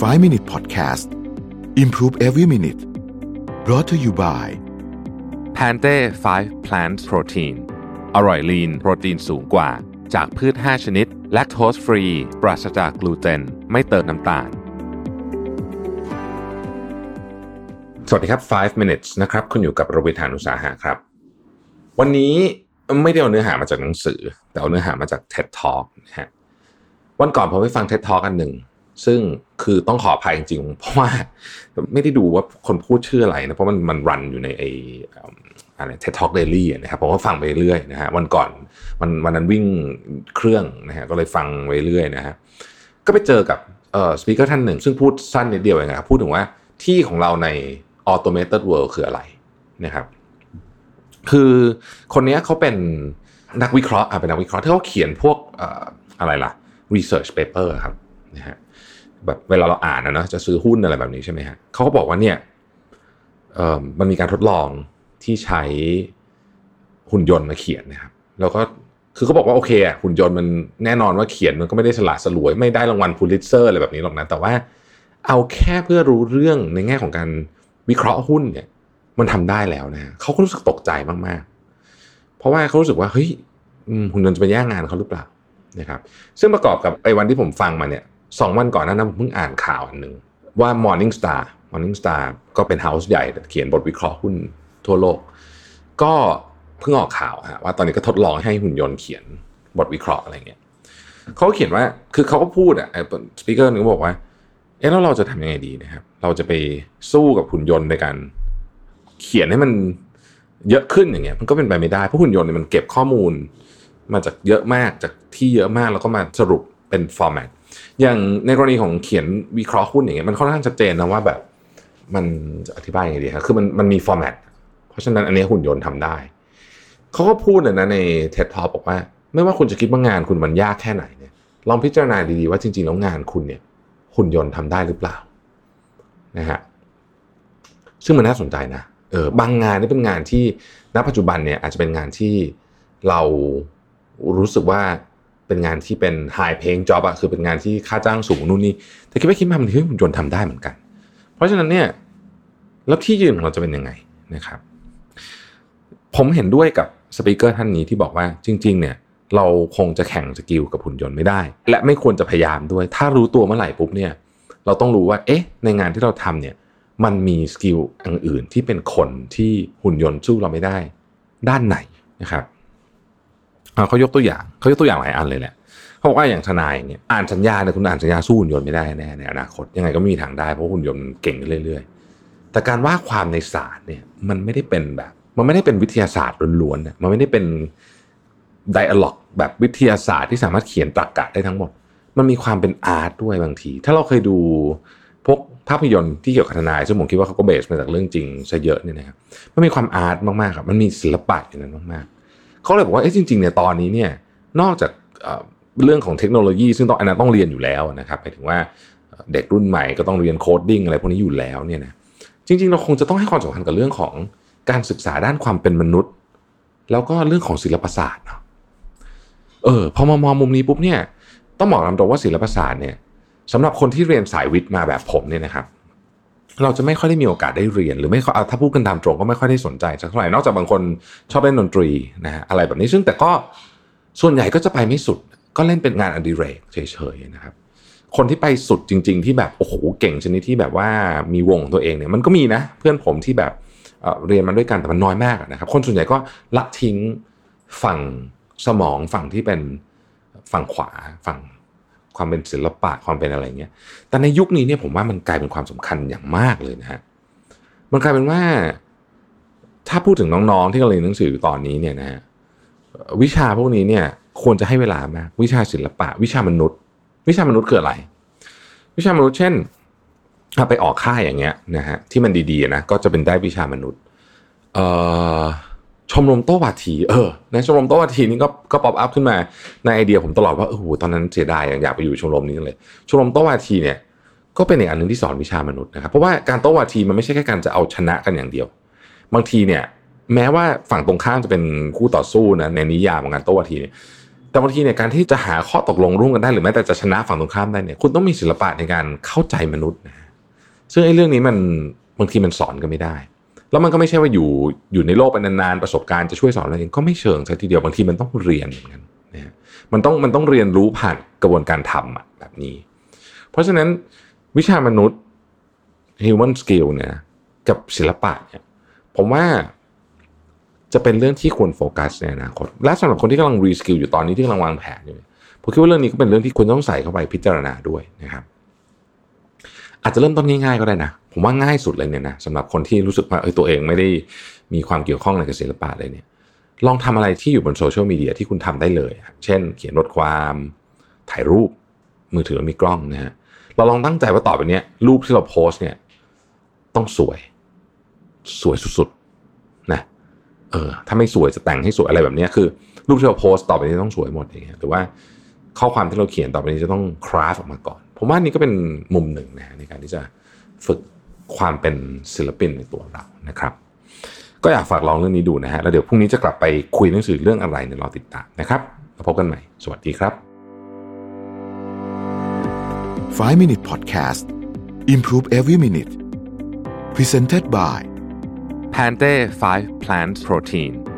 5 Minute Podcast Improve Every Minute brought to you by แพนเต้5 plant protein อร่อยลีนโปรตีนสูงกว่า จากพืช 5 ชนิด แลคโตสฟรี ปราศจากกลูเตน ไม่เติมน้ำตาล สวัสดีครับ 5 minutes นะครับ คุณอยู่กับโรบิทานุสาหะครับ วันนี้ไม่ได้เอาเนื้อหามาจากหนังสือ แต่เอาเนื้อหามาจาก TED Talk นะฮะวันก่อนผมไปฟัง TED Talk อันหนึ่ง ซึ่งคือต้องขออภัยจริงๆ เพราะว่าไม่ได้ดูว่าคนพูดชื่ออะไรนะ เพราะมันมันรันอยู่ในไออะไร TED Talk Daily นะครับผมก็ฟังไปเรื่อยนะฮะวันก่อนวันวันนั้นวิ่งเครื่องนะฮะก็เลยฟังไปเรื่อยนะฮะก็ไปเจอกับเอ่อสปีกเกอร์ท่านหนึ่ง ซึ่งพูดสั้นนิดเดียวเองนะครับพูดถึงว่าที่ของเราใน automated world คืออะไรนะครับ คือคนนี้เขาเป็นนักวิเคราะห์อะเป็นนักวิเคราะห์ที่เขาเขียนพวกเอ่ออะไรล่ะ research paper ครับ นะฮะแบบเวลาเราอ่านนะเนอะจะซื้อหุ้นอะไรแบบนี้ใช่ไหมฮะเขาก็บอกว่าเนี่ยมันมีการทดลองที่ใช้หุ่นยนต์มาเขียนนะครับแล้วก็คือเขาบอกว่าโอเคอะหุ่นยนต์มันแน่นอนว่าเขียนมันก็ไม่ได้ฉลาดสลวยไม่ได้รางวัลพูลิตเซอร์อะไรแบบนี้หรอกนะแต่ว่าเอาแค่เพื่อรู้เรื่องในแง่ของการวิเคราะห์หุ้นเนี่ย มันทำได้แล้วนะเขาก็รู้สึกตกใจมากๆ เพราะว่าเขารู้สึกว่าเฮ้ยหุ่นยนต์จะไปแย่งงานเขาหรือเปล่านะครับ ซึ่งประกอบกับไอ้วันที่ผมฟังมาเนี่ย สองวันก่อนนั้นผมเพิ่งอ่านข่าวอันหนึ่งว่า Morning Star Morning Star ก็เป็นเฮาส์ใหญ่เขียนบทวิเคราะห์หุ้นทั่วโลก ก็เพิ่งออกข่าวฮะว่าตอนนี้ก็ทดลองให้หุ่นยนต์เขียนบทวิเคราะห์อะไรเงี้ยเขาเขียนว่าคือเขาก็พูดอะสปีกเกอร์นึงบอกว่าเอ๊ะแล้วเราจะทำยังไงดีนะครับ เราจะไปสู้กับหุ่นยนต์ในการเขียนให้มันเยอะขึ้นอย่างเงี้ยมันก็เป็นไปไม่ได้เพราะหุ่นยนต์เนี่ยมันเก็บข้อมูล มาจากเยอะมากจากที่เยอะมากแล้วก็มาสรุปเป็น format อย่างในกรณีของเขียนวิเคราะห์หุ้นอย่างเงี้ยมันค่อนข้างชัดเจนนะว่าแบบมันจะอธิบายยังไงดีครับคือมันมันมี format เพราะฉะนั้นอันนี้หุ่นยนต์ทำได้ เขาก็พูดเลยนะใน TED Talk บอกว่า ไม่ว่าคุณจะคิดว่างานคุณมันยากแค่ไหนเนี่ยลองพิจารณาดีๆว่าจริงๆแล้วงานคุณเนี่ยหุ่นยนต์ทำได้หรือเปล่านะฮะซึ่งมันน่าสนใจนะเออบางงานนี่เป็นงานที่ณปัจจุบันเนี่ยอาจจะเป็นงานที่เรารู้สึกว่า เป็นงานที่เป็น high paying job อะคือเป็นงานที่ค่าจ้างสูงนู่นนี่แต่คิดไปคิดมามันเฮ้ยหุ่นยนต์ทำได้เหมือนกัน เพราะฉะนั้นเนี่ยแล้วที่ยืนของเราจะเป็นยังไงนะครับ ผมเห็นด้วยกับspeaker ท่านนี้ที่บอกว่าจริง ๆ เนี่ยเราคงจะแข่ง skill กับหุ่นยนต์ไม่ได้ และไม่ควรจะพยายามด้วย ถ้ารู้ตัวเมื่อไหร่ปุ๊บเนี่ยเราต้องรู้ว่าเอ๊ะ ในงานที่เราทำเนี่ยมันมี skill อันอื่นที่เป็นคนที่หุ่นยนต์สู้เราไม่ได้ ด้านไหนนะครับ เขายกตัวอย่างเขายกตัวอย่างหลายอันเลยแหละเขาบอกว่าอย่างทนายอย่างเงี้ยอ่านสัญญาเนี่ยคุณอ่านสัญญาสู้หุ่นยนต์ไม่ได้แน่ในอนาคตยังไงก็ไม่มีทางได้เพราะหุ่นยนต์เก่งขึ้นเรื่อย ๆ แต่การว่าความในศาลเนี่ยมันไม่ได้เป็นแบบ มันไม่ได้เป็นวิทยาศาสตร์ล้วนๆนะมันไม่ได้เป็นไดอะล็อกแบบวิทยาศาสตร์ที่สามารถเขียนตรรกะได้ทั้งหมด มันมีความเป็นอาร์ตด้วยบางที ถ้าเราเคยดูพวกภาพยนตร์ที่เกี่ยวกับทนายซึ่งผมคิดว่าเขาก็เบสมาจากเรื่องจริงซะเยอะเนี่ยนะครับมันมีความอาร์ตมากๆครับมันมีศิลปะอย่างนั้นมากๆ เขาเลยบอกว่าเอ๊ะจริงๆเนี่ยตอนนี้เนี่ยนอกจากเอ่อเรื่องของเทคโนโลยี ซึ่งต้องอันนั้นต้องเรียนอยู่แล้วนะครับหมายถึงว่าเด็กรุ่นใหม่ก็ต้องเรียน coding อะไรพวกนี้อยู่แล้วเนี่ยนะจริง ๆ เราคงจะต้องให้ความสำคัญกับเรื่องของการศึกษาด้านความเป็นมนุษย์ แล้วก็เรื่องของศิลปศาสตร์เนาะเออพอมามองมุมนี้ปุ๊บเนี่ยต้องบอกตามตรงว่าศิลปศาสตร์เนี่ยสำหรับคนที่เรียนสายวิทย์มาแบบผมเนี่ยนะครับ เราจะไม่ค่อยได้มีโอกาสได้เรียน หรือไม่ค่อยเอาถ้าพูดกันตามตรงก็ไม่ค่อยได้สนใจสักเท่าไหร่นอกจากบางคนชอบเล่นดนตรีนะฮะอะไรแบบนี้ซึ่งแต่ก็ส่วนใหญ่ก็จะไปไม่สุด ก็เล่นเป็นงานอดิเรกเฉยๆนะครับคนที่ไปสุดจริง ๆ ที่แบบโอ้โหเก่งชนิดที่แบบว่ามีวงตัวเองเนี่ยมันก็มีนะ เพื่อนผมที่แบบเเรียนมาด้วยกันแต่มันน้อยมากนะครับ คนส่วนใหญ่ก็ละทิ้งฝั่งสมองฝั่งที่เป็นฝั่งขวาฝั่ง ความเป็นศิลปะความเป็นอะไรเงี้ย แต่ในยุคนี้เนี่ยผมว่ามันกลายเป็นความสำคัญอย่างมากเลยนะฮะ มันกลายเป็นว่า ถ้าพูดถึงน้องๆ ที่กำลังเรียนหนังสืออยู่ตอนนี้เนี่ยนะฮะวิชาพวกนี้เนี่ย ควรจะให้เวลามากวิชาศิลปะ วิชามนุษย์ วิชามนุษย์คืออะไร วิชามนุษย์เช่นถ้าไปออกค่ายอย่างเงี้ยนะฮะที่มันดีๆนะก็จะเป็นได้วิชามนุษย์ เอ่อ ชมรมโต้วาทีเออในชมรมโต้วาทีนี่ก็ก็ pop up ขึ้นมาในไอเดียผมตลอดว่าโอ้โหตอนนั้นเสียดายอยากไปอยู่ชมรมนี้เลยชมรมโต้วาทีเนี่ยก็เป็นอีกอันหนึ่งที่สอนวิชามนุษย์นะครับเพราะว่าการโต้วาทีมันไม่ใช่แค่การจะเอาชนะกันอย่างเดียว บางทีเนี่ยแม้ว่าฝั่งตรงข้ามจะเป็นคู่ต่อสู้นะในนิยามของการโต้วาทีเนี่ยแต่บางทีเนี่ยการที่จะหาข้อตกลงร่วมกันได้หรือแม้แต่จะชนะฝั่งตรงข้ามได้เนี่ยคุณต้องมีศิลปะในการเข้าใจมนุษย์นะซึ่งไอ้เรื่องนี้มันบางทีมันสอนกันไม่ได้ แล้วมันก็ไม่ใช่ว่าอยู่อยู่ในโลกไปนานๆประสบการณ์จะช่วยสอนอะไรเองก็ไม่เชิงซะทีเดียวบางทีมันต้องเรียนเหมือนกันนะมันต้องมันต้องเรียนรู้ผ่านกระบวนการทำอะแบบนี้ เพราะฉะนั้นวิชามนุษย์ human skill เนี่ยกับศิลปะเนี่ยผมว่าจะเป็นเรื่องที่ควรโฟกัสในอนาคต และสำหรับคนที่กำลัง reskill อยู่ตอนนี้ที่กำลังวางแผนอยู่ผมคิดว่าเรื่องนี้ก็เป็นเรื่องที่ควรต้องใส่เข้าไปพิจารณาด้วยนะครับ อาจจะเริ่มต้นง่ายๆก็ได้นะ ผมว่าง่ายสุดเลยเนี่ยนะสำหรับคนที่รู้สึกว่าเออตัวเองไม่ได้มีความเกี่ยวข้องอะไรกับศิลปะเลยเนี่ย ลองทำอะไรที่อยู่บนโซเชียลมีเดียที่คุณทำได้เลย เช่น เขียนบทความถ่ายรูปมือถือมีกล้องนะฮะเราลองตั้งใจว่าต่อไปนี้รูปที่เราโพสเนี่ย ต้องสวย สวยสุดๆนะเออถ้าไม่สวยจะแต่งให้สวยอะไรแบบนี้คือ รูปที่เราโพสต่อไปนี้ต้องสวยหมดอย่างเงี้ยหรือว่าข้อความที่เราเขียนต่อไปนี้จะต้องคราฟออกมาก่อน ผมว่านี่ก็เป็นมุมหนึ่งนะในการที่จะฝึก ความเป็นศิลปินในตัวเรานะครับ ก็อยากฝากลองเรื่องนี้ดูนะฮะแล้วเดี๋ยวพรุ่งนี้จะกลับไปคุยหนังสือเรื่องอะไรเนี่ยรอติดตามนะครับแล้วพบกันใหม่ สวัสดีครับ 5 Minute Podcast Improve Every Minute Presented by Pante 5 Plant Protein